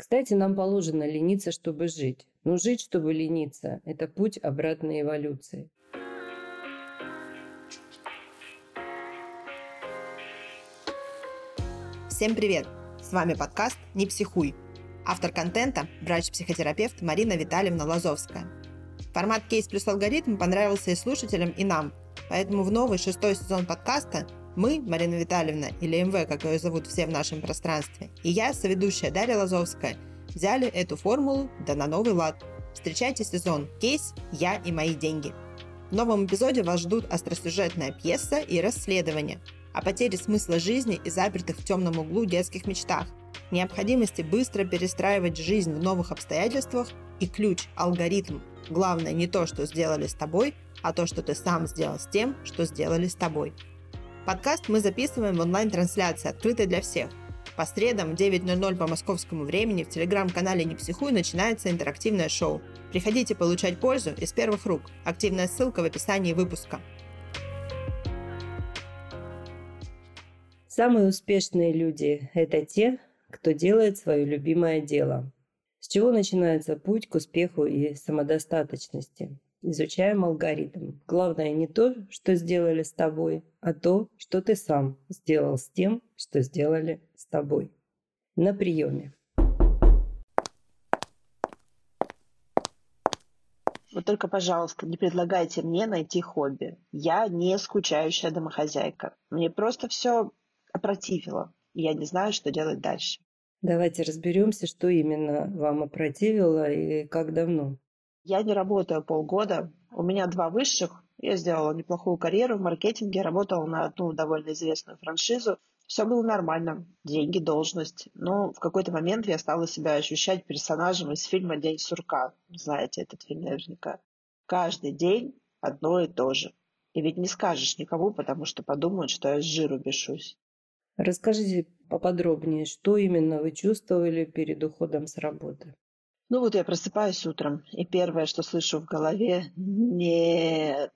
Кстати, нам положено лениться, чтобы жить. Но жить, чтобы лениться – это путь обратной эволюции. Всем привет! С вами подкаст «Не психуй». Автор контента – врач-психотерапевт Марина Витальевна Лазовская. Формат «Кейс плюс алгоритм» понравился и слушателям, и нам, поэтому в новый шестой сезон подкаста мы, Марина Витальевна, или МВ, как ее зовут все в нашем пространстве, и я, соведущая Дарья Лазовская, взяли эту формулу да на новый лад. Встречайте сезон «Кейс. Я и мои деньги». В новом эпизоде вас ждут остросюжетная пьеса и расследование о потере смысла жизни и запертых в темном углу детских мечтах, необходимости быстро перестраивать жизнь в новых обстоятельствах и ключ, алгоритм. Главное не то, что сделали с тобой, а то, что ты сам сделал с тем, что сделали с тобой. Подкаст мы записываем в онлайн-трансляции, открытой для всех. По средам в 9.00 по московскому времени в телеграм-канале «Не психуй» начинается интерактивное шоу. Приходите получать пользу из первых рук. Активная ссылка в описании выпуска. Самые успешные люди – это те, кто делает свое любимое дело. С чего начинается путь к успеху и самодостаточности? Изучаем алгоритм. Главное не то, что сделали с тобой, а то, что ты сам сделал с тем, что сделали с тобой. На приеме. Вот только, пожалуйста, не предлагайте мне найти хобби. Я не скучающая домохозяйка. Мне просто все опротивило. И я не знаю, что делать дальше. Давайте разберемся, что именно вам опротивило и как давно. Я не работаю полгода. У меня два высших. Я сделала неплохую карьеру в маркетинге, работала на одну довольно известную франшизу. Все было нормально. Деньги, должность. Но в какой-то момент я стала себя ощущать персонажем из фильма «День сурка». Знаете этот фильм наверняка. Каждый день одно и то же. И ведь не скажешь никому, потому что подумают, что я с жиру бешусь. Расскажите поподробнее, что именно вы чувствовали перед уходом с работы? Ну вот я просыпаюсь утром, и первое, что слышу в голове, нет.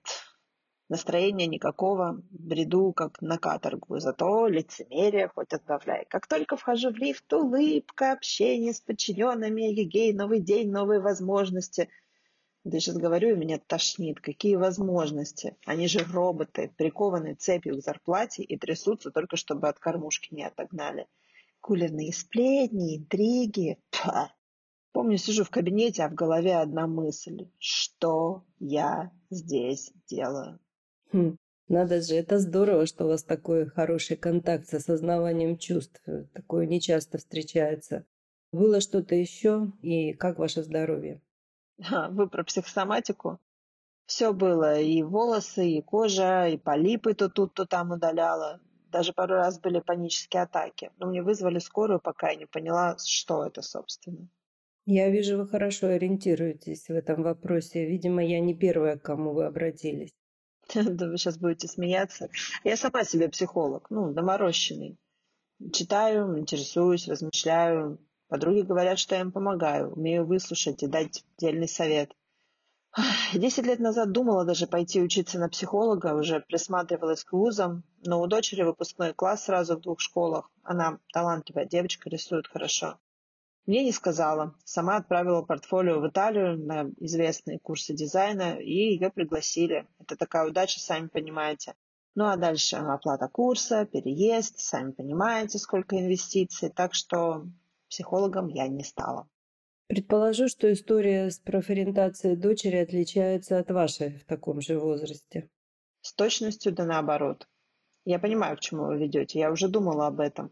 Настроения никакого, бреду как на каторгу, зато лицемерие хоть отбавляй. Как только вхожу в лифт, улыбка, общение с подчиненными, егей, новый день, новые возможности. Да сейчас говорю, и меня тошнит. Какие возможности? Они же роботы, прикованные цепью к зарплате и трясутся только, чтобы от кормушки не отогнали. Кулерные сплетни, интриги. Пah. Помню, сижу в кабинете, а в голове одна мысль. Что я здесь делаю? Хм, надо же, это здорово, что у вас такой хороший контакт с осознаванием чувств. Такое нечасто встречается. Было что-то еще? И как ваше здоровье? А, вы про психосоматику? Все было. И волосы, и кожа, и полипы то тут, то там удаляла. Даже пару раз были панические атаки. Но мне вызвали скорую, пока я не поняла, что это, собственно. Я вижу, вы хорошо ориентируетесь в этом вопросе. Видимо, я не первая, к кому вы обратились. Да вы сейчас будете смеяться. Я сама себе психолог, ну, доморощенный. Читаю, интересуюсь, размышляю. Подруги говорят, что я им помогаю, умею выслушать и дать дельный совет. Десять лет назад думала даже пойти учиться на психолога, уже присматривалась к вузам, но у дочери выпускной класс сразу в двух школах. Она талантливая девочка, рисует хорошо. Мне не сказала. Сама отправила портфолио в Италию на известные курсы дизайна, и ее пригласили. Это такая удача, сами понимаете. Ну а дальше оплата курса, переезд, сами понимаете, сколько инвестиций. Так что психологом я не стала. Предположу, что история с профориентацией дочери отличается от вашей в таком же возрасте. С точностью да наоборот. Я понимаю, к чему вы ведете. Я уже думала об этом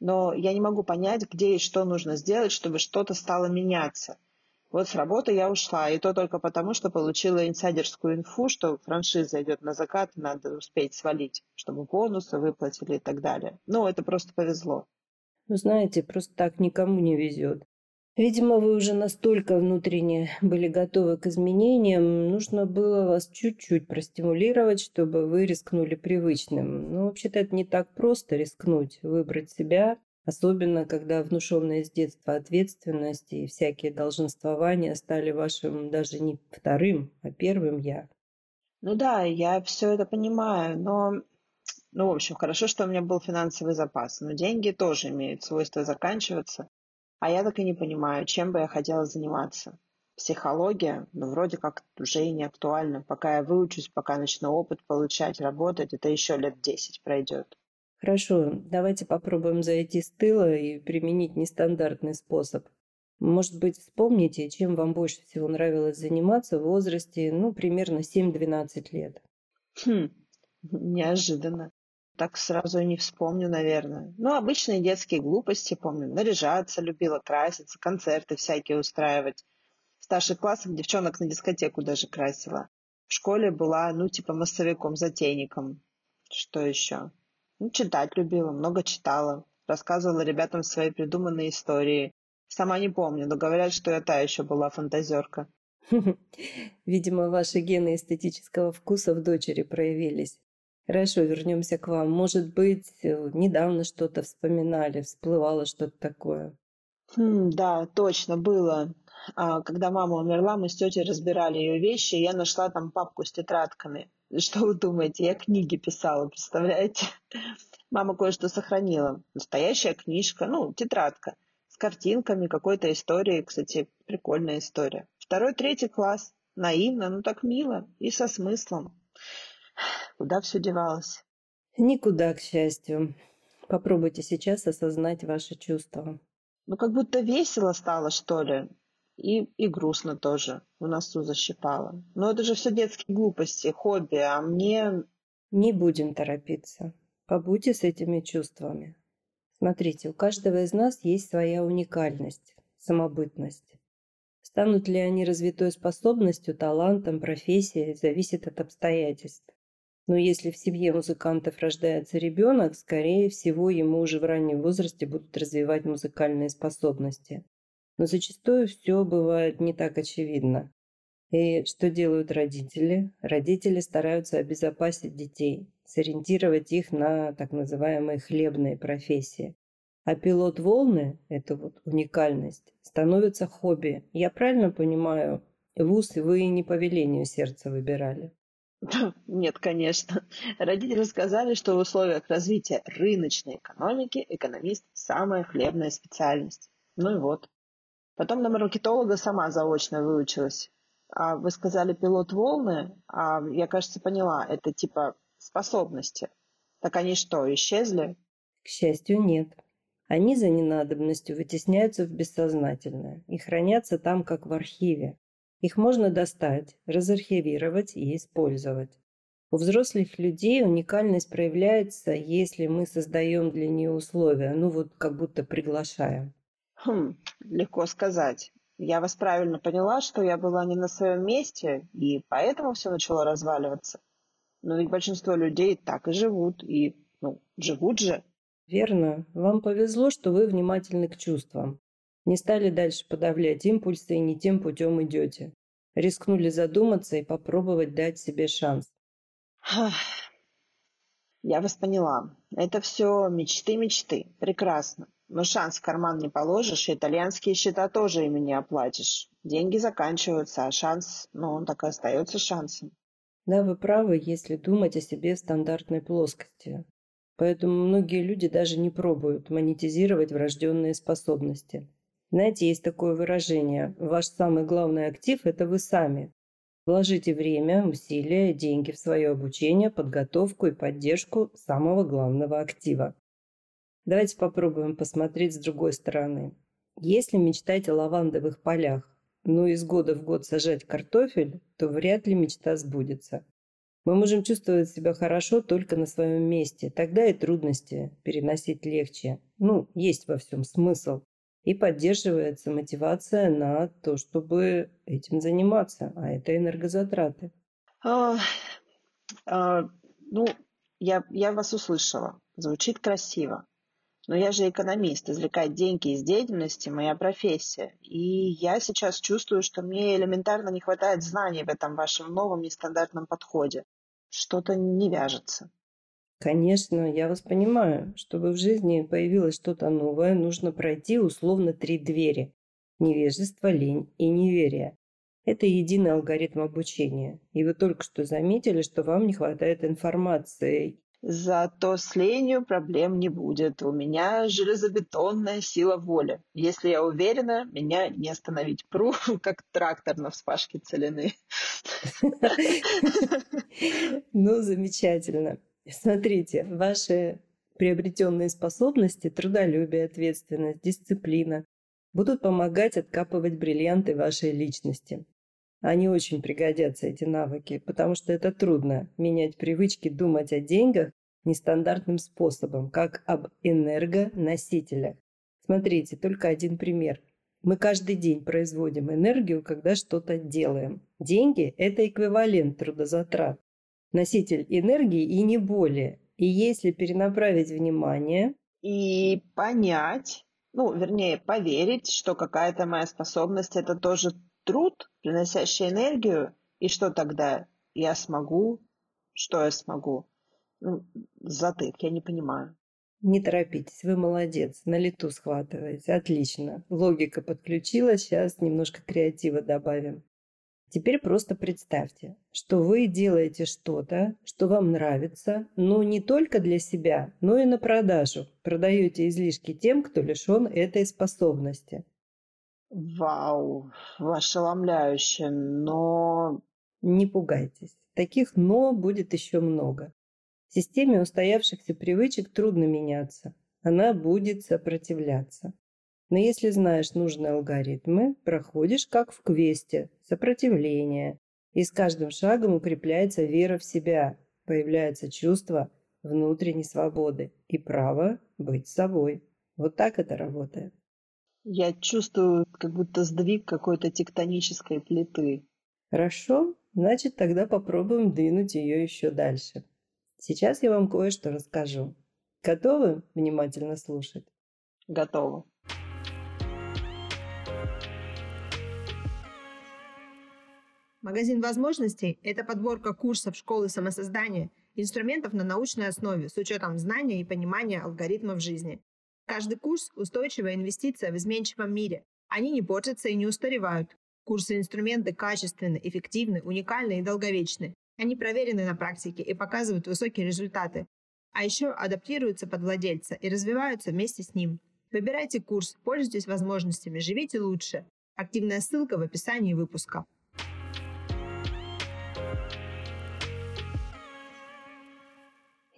но я не могу понять, где и что нужно сделать, чтобы что-то стало меняться. Вот с работы я ушла, и то только потому, что получила инсайдерскую инфу, что франшиза идет на закат, надо успеть свалить, чтобы бонусы выплатили и так далее. Ну, это просто повезло. Ну, знаете, просто так никому не везет. Видимо, вы уже настолько внутренне были готовы к изменениям, нужно было вас чуть-чуть простимулировать, чтобы вы рискнули привычным. Но вообще-то это не так просто рискнуть, выбрать себя, особенно когда внушенные с детства ответственности и всякие долженствования стали вашим даже не вторым, а первым «я». Ну да, я все это понимаю, но ну, в общем, хорошо, что у меня был финансовый запас, но деньги тоже имеют свойство заканчиваться. А я так и не понимаю, чем бы я хотела заниматься. Психология, ну, вроде как уже и не актуальна. Пока я выучусь, пока начну опыт получать, работать, это еще лет десять пройдет. Хорошо, давайте попробуем зайти с тыла и применить нестандартный способ. Может быть, вспомните, чем вам больше всего нравилось заниматься в возрасте, ну, примерно 7-12 лет. Хм, неожиданно. Так сразу не вспомню, наверное. Ну, обычные детские глупости помню. Наряжаться любила, краситься, концерты всякие устраивать. В старших классах девчонок на дискотеку даже красила. В школе была, ну, типа массовиком-затейником. Что еще? Ну, читать любила, много читала. Рассказывала ребятам свои придуманные истории. Сама не помню, но говорят, что я та еще была фантазерка. Видимо, ваши гены эстетического вкуса в дочери проявились. Хорошо, вернемся к вам. Может быть, э, недавно что-то вспоминали, всплывало что-то такое. Хм, да, точно, было. А, когда мама умерла, мы с тетей разбирали ее вещи, и я нашла там папку с тетрадками. Что вы думаете? Я книги писала, представляете? Мама кое-что сохранила. Настоящая книжка, ну, тетрадка картинками, какой-то историей. Кстати, прикольная история. Второй, третий класс. Наивно, ну так мило и со смыслом. Куда все девалось? Никуда, к счастью. Попробуйте сейчас осознать ваши чувства. Ну, как будто весело стало, что ли. И, и грустно тоже. В носу защипало. Но это же все детские глупости, хобби, а мне... Не будем торопиться. Побудьте с этими чувствами. Смотрите, у каждого из нас есть своя уникальность, самобытность. Станут ли они развитой способностью, талантом, профессией, зависит от обстоятельств. Но если в семье музыкантов рождается ребенок, скорее всего, ему уже в раннем возрасте будут развивать музыкальные способности. Но зачастую все бывает не так очевидно. И что делают родители? Родители стараются обезопасить детей, сориентировать их на так называемые хлебные профессии. А пилот волны, это вот уникальность, становится хобби. Я правильно понимаю, вуз вы не по велению сердца выбирали? Нет, конечно. Родители сказали, что в условиях развития рыночной экономики экономист – самая хлебная специальность. Ну и вот. Потом на маркетолога сама заочно выучилась. А вы сказали пилот волны, а я, кажется, поняла, это типа способности. Так они что, исчезли? К счастью, нет. Они за ненадобностью вытесняются в бессознательное и хранятся там, как в архиве. Их можно достать, разархивировать и использовать. У взрослых людей уникальность проявляется, если мы создаем для нее условия, ну вот как будто приглашаем. Хм, легко сказать. Я вас правильно поняла, что я была не на своем месте, и поэтому все начало разваливаться. Но ведь большинство людей так и живут, и, ну, живут же. Верно. Вам повезло, что вы внимательны к чувствам. Не стали дальше подавлять импульсы и не тем путем идете. Рискнули задуматься и попробовать дать себе шанс. Я вас поняла. Это все мечты-мечты. Прекрасно. Но шанс в карман не положишь, и итальянские счета тоже ими не оплатишь. Деньги заканчиваются, а шанс, ну, он так и остается шансом. Да, вы правы, если думать о себе в стандартной плоскости. Поэтому многие люди даже не пробуют монетизировать врожденные способности. Знаете, есть такое выражение «Ваш самый главный актив – это вы сами». Вложите время, усилия, деньги в свое обучение, подготовку и поддержку самого главного актива. Давайте попробуем посмотреть с другой стороны. Если мечтать о лавандовых полях, но из года в год сажать картофель, то вряд ли мечта сбудется. Мы можем чувствовать себя хорошо только на своем месте. Тогда и трудности переносить легче. Ну, есть во всем смысл. И поддерживается мотивация на то, чтобы этим заниматься. А это энергозатраты. А, а, ну, я, я вас услышала. Звучит красиво. Но я же экономист, извлекать деньги из деятельности – моя профессия. И я сейчас чувствую, что мне элементарно не хватает знаний в этом вашем новом нестандартном подходе. Что-то не вяжется. Конечно, я вас понимаю. Чтобы в жизни появилось что-то новое, нужно пройти условно три двери. Невежество, лень и неверие. Это единый алгоритм обучения. И вы только что заметили, что вам не хватает информации. Зато с ленью проблем не будет. У меня железобетонная сила воли. Если я уверена, меня не остановить. Пру, как трактор на вспашке целины. Ну, замечательно. Смотрите, ваши приобретенные способности, трудолюбие, ответственность, дисциплина будут помогать откапывать бриллианты вашей личности. Они очень пригодятся, эти навыки, потому что это трудно – менять привычки думать о деньгах нестандартным способом, как об энергоносителях. Смотрите, только один пример. Мы каждый день производим энергию, когда что-то делаем. Деньги – это эквивалент трудозатрат. Носитель энергии и не более. И если перенаправить внимание... И понять, ну, вернее, поверить, что какая-то моя способность – это тоже труд, приносящий энергию, и что тогда я смогу, что я смогу? Ну, затык, я не понимаю. Не торопитесь, вы молодец, на лету схватываете, отлично. Логика подключилась, сейчас немножко креатива добавим. Теперь просто представьте, что вы делаете что-то, что вам нравится, но не только для себя, но и на продажу. Продаете излишки тем, кто лишен этой способности. Вау, ошеломляюще, но... Не пугайтесь. Таких «но» будет еще много. Системе устоявшихся привычек трудно меняться. Она будет сопротивляться. Но если знаешь нужные алгоритмы, проходишь как в квесте, сопротивление. И с каждым шагом укрепляется вера в себя, появляется чувство внутренней свободы и право быть собой. Вот так это работает. Я чувствую как будто сдвиг какой-то тектонической плиты. Хорошо, значит тогда попробуем двинуть ее еще дальше. Сейчас я вам кое-что расскажу. Готовы внимательно слушать? Готовы. Магазин возможностей – это подборка курсов школы самосоздания, инструментов на научной основе с учетом знания и понимания алгоритмов жизни. Каждый курс – устойчивая инвестиция в изменчивом мире. Они не портятся и не устаревают. Курсы и инструменты качественны, эффективны, уникальны и долговечны. Они проверены на практике и показывают высокие результаты. А еще адаптируются под владельца и развиваются вместе с ним. Выбирайте курс, пользуйтесь возможностями, живите лучше. Активная ссылка в описании выпуска.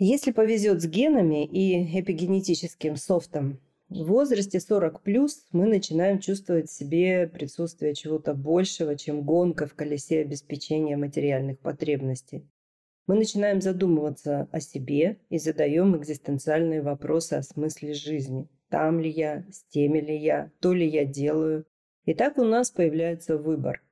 Если повезет с генами и эпигенетическим софтом, в возрасте 40 плюс мы начинаем чувствовать в себе присутствие чего-то большего, чем гонка в колесе обеспечения материальных потребностей. Мы начинаем задумываться о себе и задаем экзистенциальные вопросы о смысле жизни. Там ли я, с теми ли я, то ли я делаю. И так у нас появляется выбор.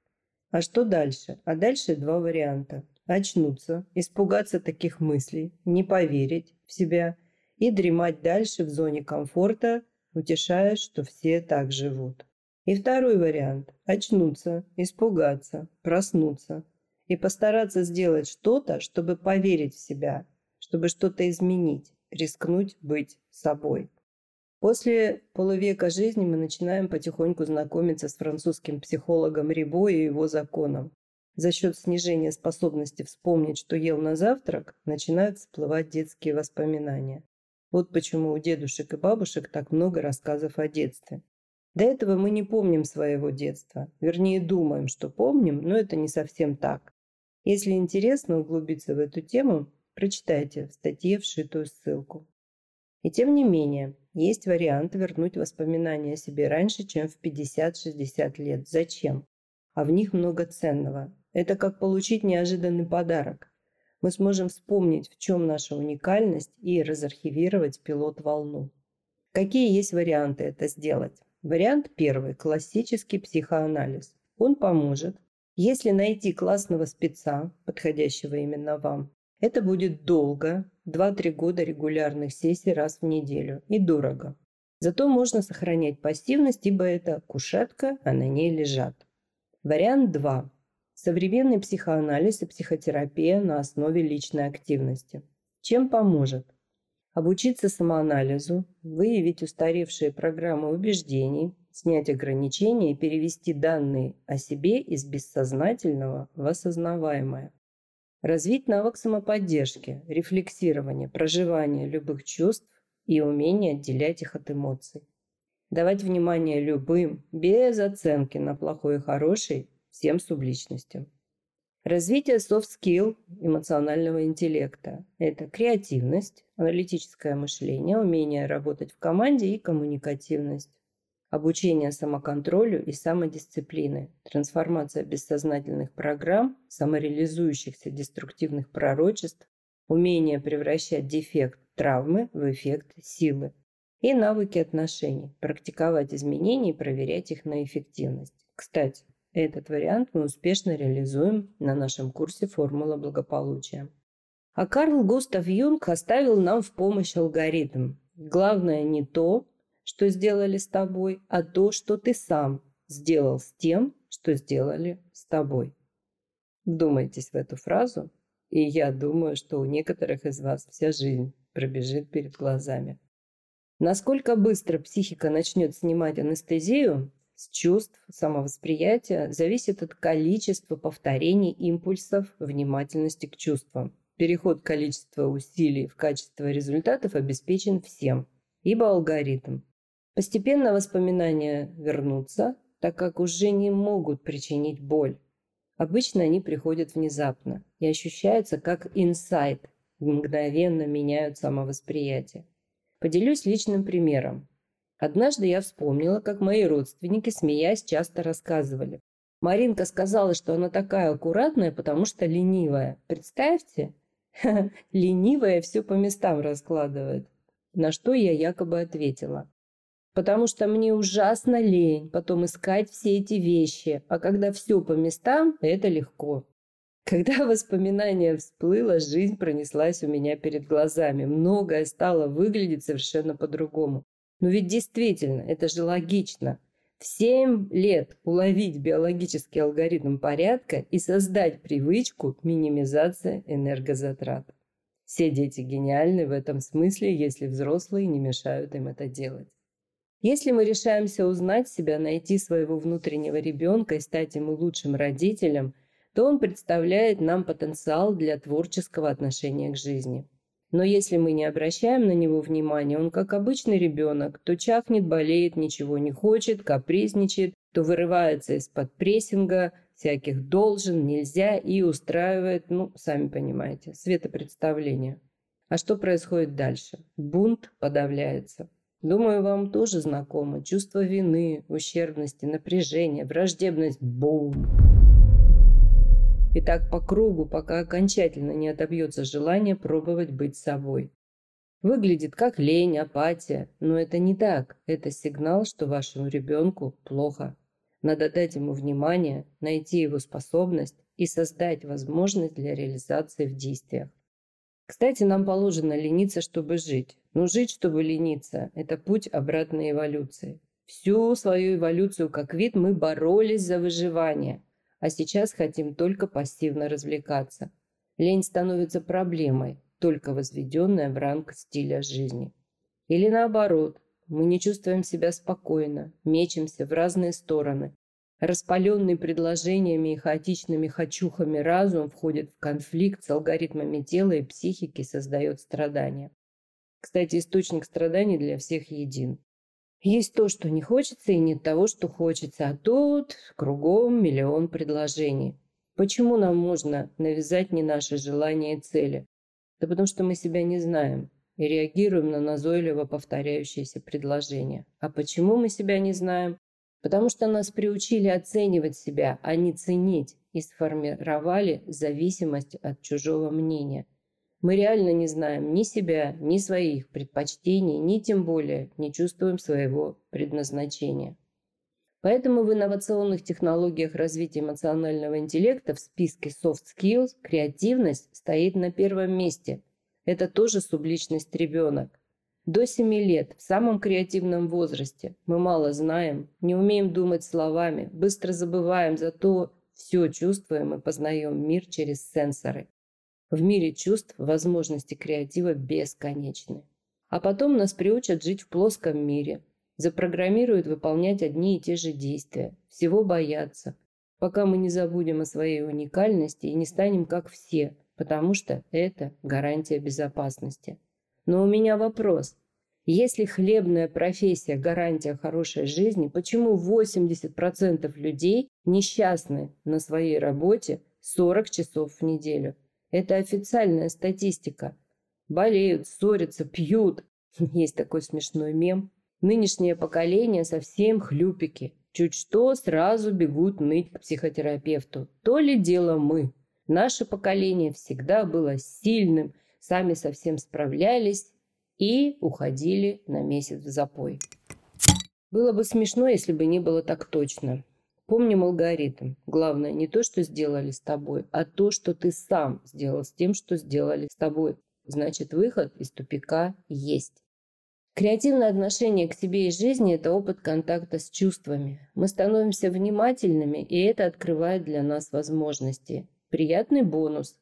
А что дальше? А дальше два варианта очнуться, испугаться таких мыслей, не поверить в себя и дремать дальше в зоне комфорта, утешаясь, что все так живут. И второй вариант – очнуться, испугаться, проснуться и постараться сделать что-то, чтобы поверить в себя, чтобы что-то изменить, рискнуть быть собой. После полувека жизни мы начинаем потихоньку знакомиться с французским психологом Рибо и его законом за счет снижения способности вспомнить, что ел на завтрак, начинают всплывать детские воспоминания. Вот почему у дедушек и бабушек так много рассказов о детстве. До этого мы не помним своего детства. Вернее, думаем, что помним, но это не совсем так. Если интересно углубиться в эту тему, прочитайте в статье вшитую ссылку. И тем не менее, есть вариант вернуть воспоминания о себе раньше, чем в 50-60 лет. Зачем? А в них много ценного. Это как получить неожиданный подарок. Мы сможем вспомнить, в чем наша уникальность и разархивировать пилот-волну. Какие есть варианты это сделать? Вариант первый – классический психоанализ. Он поможет, если найти классного спеца, подходящего именно вам. Это будет долго, 2-3 года регулярных сессий раз в неделю и дорого. Зато можно сохранять пассивность, ибо это кушетка, а на ней лежат. Вариант 2 Современный психоанализ и психотерапия на основе личной активности. Чем поможет? Обучиться самоанализу, выявить устаревшие программы убеждений, снять ограничения и перевести данные о себе из бессознательного в осознаваемое. Развить навык самоподдержки, рефлексирования, проживания любых чувств и умение отделять их от эмоций. Давать внимание любым, без оценки на плохой и хороший, всем субличностям. Развитие soft skill эмоционального интеллекта – это креативность, аналитическое мышление, умение работать в команде и коммуникативность. Обучение самоконтролю и самодисциплины, трансформация бессознательных программ, самореализующихся деструктивных пророчеств, умение превращать дефект травмы в эффект силы и навыки отношений, практиковать изменения и проверять их на эффективность. Кстати, этот вариант мы успешно реализуем на нашем курсе «Формула благополучия». А Карл Густав Юнг оставил нам в помощь алгоритм. Главное не то, что сделали с тобой, а то, что ты сам сделал с тем, что сделали с тобой. Вдумайтесь в эту фразу, и я думаю, что у некоторых из вас вся жизнь пробежит перед глазами. Насколько быстро психика начнет снимать анестезию с чувств, самовосприятия, зависит от количества повторений импульсов внимательности к чувствам. Переход количества усилий в качество результатов обеспечен всем, ибо алгоритм. Постепенно воспоминания вернутся, так как уже не могут причинить боль. Обычно они приходят внезапно и ощущаются как инсайт, мгновенно меняют самовосприятие. Поделюсь личным примером. Однажды я вспомнила, как мои родственники, смеясь, часто рассказывали. Маринка сказала, что она такая аккуратная, потому что ленивая. Представьте, ленивая все по местам раскладывает. На что я якобы ответила. Потому что мне ужасно лень потом искать все эти вещи, а когда все по местам, это легко. Когда воспоминание всплыло, жизнь пронеслась у меня перед глазами. Многое стало выглядеть совершенно по-другому. Но ведь действительно, это же логично. В 7 лет уловить биологический алгоритм порядка и создать привычку минимизации энергозатрат. Все дети гениальны в этом смысле, если взрослые не мешают им это делать. Если мы решаемся узнать себя, найти своего внутреннего ребенка и стать ему лучшим родителем, то он представляет нам потенциал для творческого отношения к жизни. Но если мы не обращаем на него внимания, он как обычный ребенок, то чахнет, болеет, ничего не хочет, капризничает, то вырывается из-под прессинга, всяких должен, нельзя и устраивает, ну, сами понимаете, светопредставление. А что происходит дальше? Бунт подавляется. Думаю, вам тоже знакомо чувство вины, ущербности, напряжения, враждебность. Бум! И так по кругу, пока окончательно не отобьется желание пробовать быть собой. Выглядит как лень, апатия, но это не так. Это сигнал, что вашему ребенку плохо. Надо дать ему внимание, найти его способность и создать возможность для реализации в действиях. Кстати, нам положено лениться, чтобы жить. Но жить, чтобы лениться – это путь обратной эволюции. Всю свою эволюцию как вид мы боролись за выживание – а сейчас хотим только пассивно развлекаться. Лень становится проблемой, только возведенная в ранг стиля жизни. Или наоборот, мы не чувствуем себя спокойно, мечемся в разные стороны. Распаленный предложениями и хаотичными хочухами разум входит в конфликт с алгоритмами тела и психики, создает страдания. Кстати, источник страданий для всех един. Есть то, что не хочется, и нет того, что хочется. А тут кругом миллион предложений. Почему нам можно навязать не наши желания и цели? Да потому что мы себя не знаем и реагируем на назойливо повторяющиеся предложения. А почему мы себя не знаем? Потому что нас приучили оценивать себя, а не ценить, и сформировали зависимость от чужого мнения – мы реально не знаем ни себя, ни своих предпочтений, ни тем более не чувствуем своего предназначения. Поэтому в инновационных технологиях развития эмоционального интеллекта в списке soft skills креативность стоит на первом месте. Это тоже субличность ребенок. До 7 лет, в самом креативном возрасте, мы мало знаем, не умеем думать словами, быстро забываем, зато все чувствуем и познаем мир через сенсоры. В мире чувств возможности креатива бесконечны. А потом нас приучат жить в плоском мире, запрограммируют выполнять одни и те же действия, всего бояться, пока мы не забудем о своей уникальности и не станем как все, потому что это гарантия безопасности. Но у меня вопрос. Если хлебная профессия – гарантия хорошей жизни, почему 80% людей несчастны на своей работе 40 часов в неделю? Это официальная статистика. Болеют, ссорятся, пьют. Есть такой смешной мем. Нынешнее поколение совсем хлюпики. Чуть что, сразу бегут ныть к психотерапевту. То ли дело мы. Наше поколение всегда было сильным, сами совсем справлялись и уходили на месяц в запой. Было бы смешно, если бы не было так точно. Помним алгоритм. Главное не то, что сделали с тобой, а то, что ты сам сделал с тем, что сделали с тобой. Значит, выход из тупика есть. Креативное отношение к себе и жизни – это опыт контакта с чувствами. Мы становимся внимательными, и это открывает для нас возможности. Приятный бонус.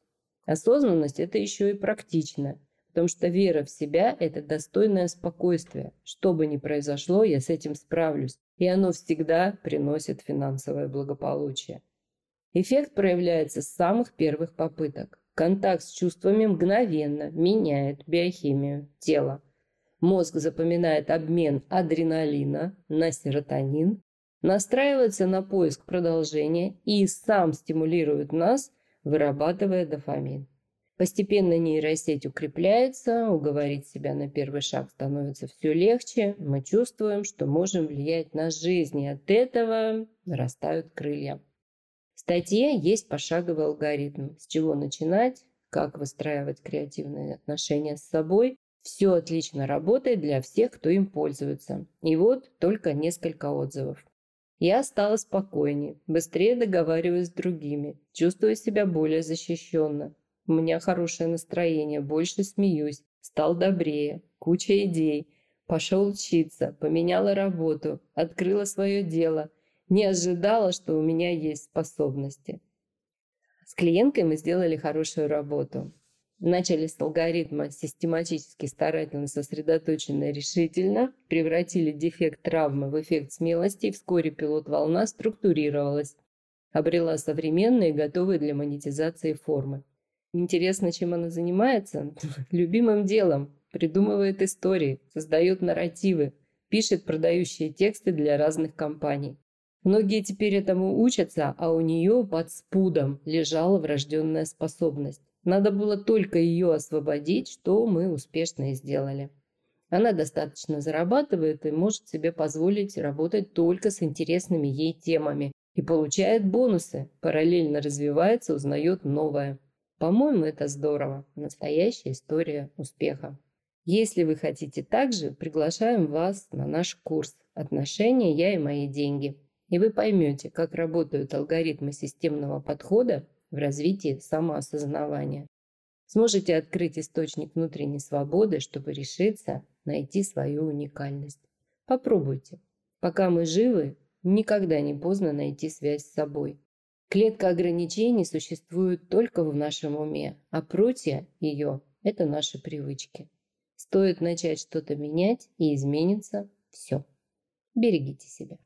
Осознанность – это еще и практично. Потому что вера в себя – это достойное спокойствие. Что бы ни произошло, я с этим справлюсь. И оно всегда приносит финансовое благополучие. Эффект проявляется с самых первых попыток. Контакт с чувствами мгновенно меняет биохимию тела. Мозг запоминает обмен адреналина на серотонин, настраивается на поиск продолжения и сам стимулирует нас, вырабатывая дофамин. Постепенно нейросеть укрепляется, уговорить себя на первый шаг становится все легче. Мы чувствуем, что можем влиять на жизнь, и от этого нарастают крылья. В статье есть пошаговый алгоритм, с чего начинать, как выстраивать креативные отношения с собой. Все отлично работает для всех, кто им пользуется. И вот только несколько отзывов. Я стала спокойнее, быстрее договариваюсь с другими, чувствую себя более защищенно. У меня хорошее настроение, больше смеюсь, стал добрее, куча идей. Пошел учиться, поменяла работу, открыла свое дело. Не ожидала, что у меня есть способности. С клиенткой мы сделали хорошую работу. Начали с алгоритма систематически, старательно, сосредоточенно, решительно, превратили дефект травмы в эффект смелости, и вскоре пилот-волна структурировалась, обрела современные, готовые для монетизации формы. Интересно, чем она занимается? Любимым делом. Придумывает истории, создает нарративы, пишет продающие тексты для разных компаний. Многие теперь этому учатся, а у нее под спудом лежала врожденная способность. Надо было только ее освободить, что мы успешно и сделали. Она достаточно зарабатывает и может себе позволить работать только с интересными ей темами и получает бонусы, параллельно развивается, узнает новое. По-моему, это здорово. Настоящая история успеха. Если вы хотите также, приглашаем вас на наш курс «Отношения. Я и мои деньги». И вы поймете, как работают алгоритмы системного подхода в развитии самоосознавания. Сможете открыть источник внутренней свободы, чтобы решиться найти свою уникальность. Попробуйте. Пока мы живы, никогда не поздно найти связь с собой. Клетка ограничений существует только в нашем уме, а прутья ее – это наши привычки. Стоит начать что-то менять, и изменится все. Берегите себя.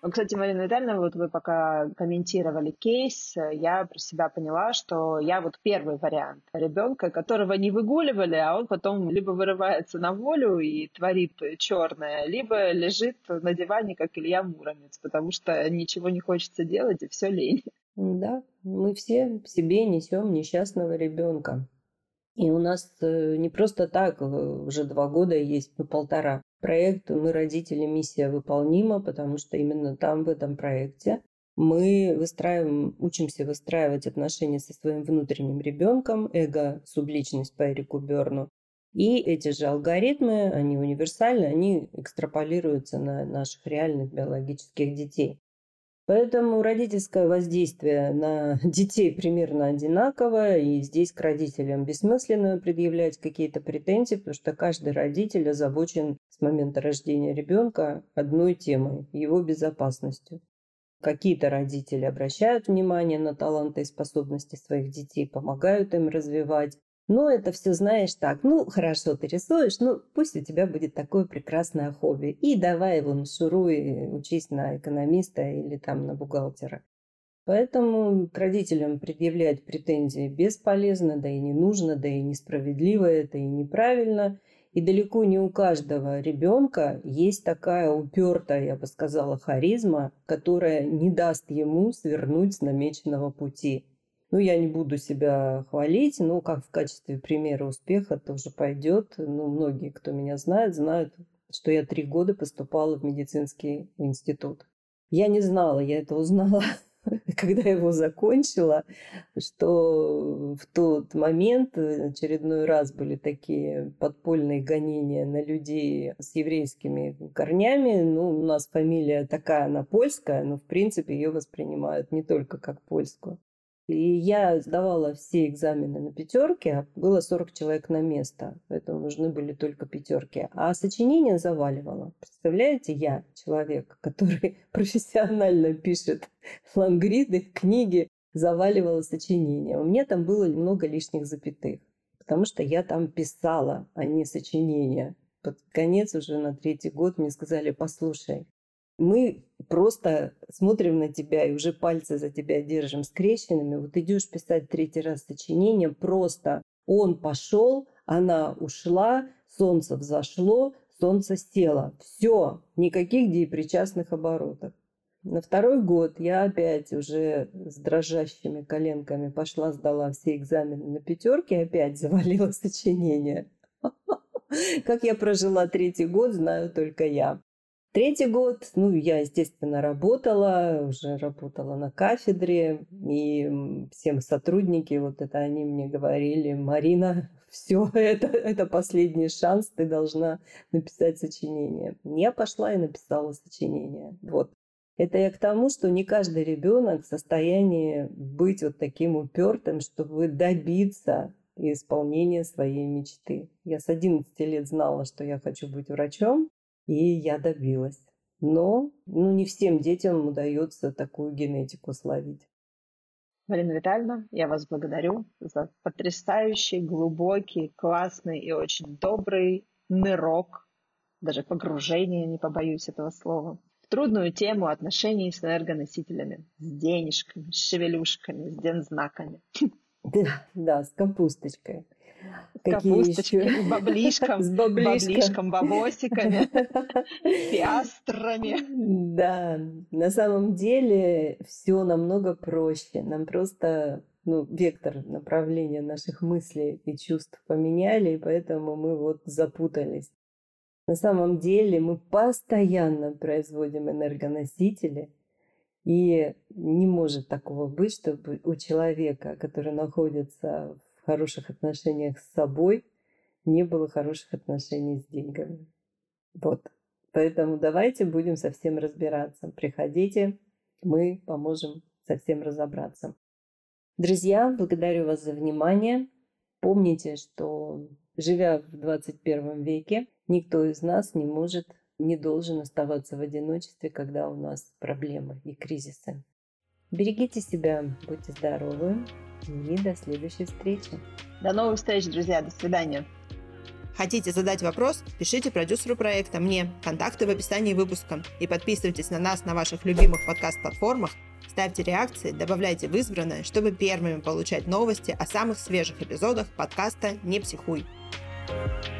Кстати, Марина Витальевна, вот вы пока комментировали кейс, я про себя поняла, что я вот первый вариант ребенка, которого не выгуливали, а он потом либо вырывается на волю и творит черное, либо лежит на диване, как Илья Муромец, потому что ничего не хочется делать и все лень. Да, мы все себе несем несчастного ребенка. И у нас э, не просто так, э, уже два года есть, ну полтора, Проект «Мы родители. Миссия выполнима», потому что именно там, в этом проекте, мы выстраиваем, учимся выстраивать отношения со своим внутренним ребенком, эго-субличность по Эрику Берну. И эти же алгоритмы, они универсальны, они экстраполируются на наших реальных биологических детей. Поэтому родительское воздействие на детей примерно одинаковое, и здесь к родителям бессмысленно предъявлять какие-то претензии, потому что каждый родитель озабочен с момента рождения ребенка одной темой – его безопасностью. Какие-то родители обращают внимание на таланты и способности своих детей, помогают им развивать, Но это все знаешь так, ну, хорошо, ты рисуешь, ну, пусть у тебя будет такое прекрасное хобби. И давай его шуруй, учись на экономиста или там на бухгалтера. Поэтому к родителям предъявлять претензии бесполезно, да и не нужно, да и несправедливо это, и неправильно. И далеко не у каждого ребенка есть такая упертая, я бы сказала, харизма, которая не даст ему свернуть с намеченного пути. Ну, я не буду себя хвалить, но как в качестве примера успеха тоже пойдет. Ну, многие, кто меня знает, знают, что я три года поступала в медицинский институт. Я не знала, я это узнала, когда его закончила, что в тот момент очередной раз были такие подпольные гонения на людей с еврейскими корнями. Ну, у нас фамилия такая, она польская, но в принципе ее воспринимают не только как польскую. И я сдавала все экзамены на пятерки, было 40 человек на место, поэтому нужны были только пятерки. А сочинение заваливала. Представляете, я человек, который профессионально пишет лангриды, книги, заваливала сочинение. У меня там было много лишних запятых, потому что я там писала, а не сочинение. Под конец уже на третий год мне сказали, послушай, мы просто смотрим на тебя и уже пальцы за тебя держим скрещенными. Вот идешь писать третий раз сочинение, просто он пошел, она ушла, солнце взошло, солнце село. Все, никаких депричастных оборотов. На второй год я опять уже с дрожащими коленками пошла, сдала все экзамены на пятерки, опять завалила сочинение. Как я прожила третий год, знаю только я. Третий год, ну, я, естественно, работала, уже работала на кафедре, и всем сотрудники, вот это они мне говорили, Марина, все, это, это последний шанс, ты должна написать сочинение. Я пошла и написала сочинение. Вот. Это я к тому, что не каждый ребенок в состоянии быть вот таким упертым, чтобы добиться исполнения своей мечты. Я с 11 лет знала, что я хочу быть врачом, и я добилась. Но ну, не всем детям удается такую генетику словить. Марина Витальевна, я вас благодарю за потрясающий, глубокий, классный и очень добрый нырок, даже погружение, не побоюсь этого слова, в трудную тему отношений с энергоносителями, с денежками, с шевелюшками, с дензнаками. Да, да, с капусточкой. Капусточкой, еще? с баблишком, с баблишком, бабосиками, пиастрами. Да, на самом деле все намного проще. Нам просто ну, вектор направления наших мыслей и чувств поменяли, и поэтому мы вот запутались. На самом деле мы постоянно производим энергоносители, и не может такого быть, чтобы у человека, который находится хороших отношениях с собой, не было хороших отношений с деньгами. Вот. Поэтому давайте будем совсем разбираться. Приходите, мы поможем совсем разобраться. Друзья, благодарю вас за внимание. Помните, что живя в 21 веке, никто из нас не может, не должен оставаться в одиночестве, когда у нас проблемы и кризисы. Берегите себя, будьте здоровы, и до следующей встречи. До новых встреч, друзья. До свидания. Хотите задать вопрос? Пишите продюсеру проекта мне. Контакты в описании выпуска. И подписывайтесь на нас на ваших любимых подкаст-платформах. Ставьте реакции, добавляйте в избранное, чтобы первыми получать новости о самых свежих эпизодах подкаста «Не психуй». thank you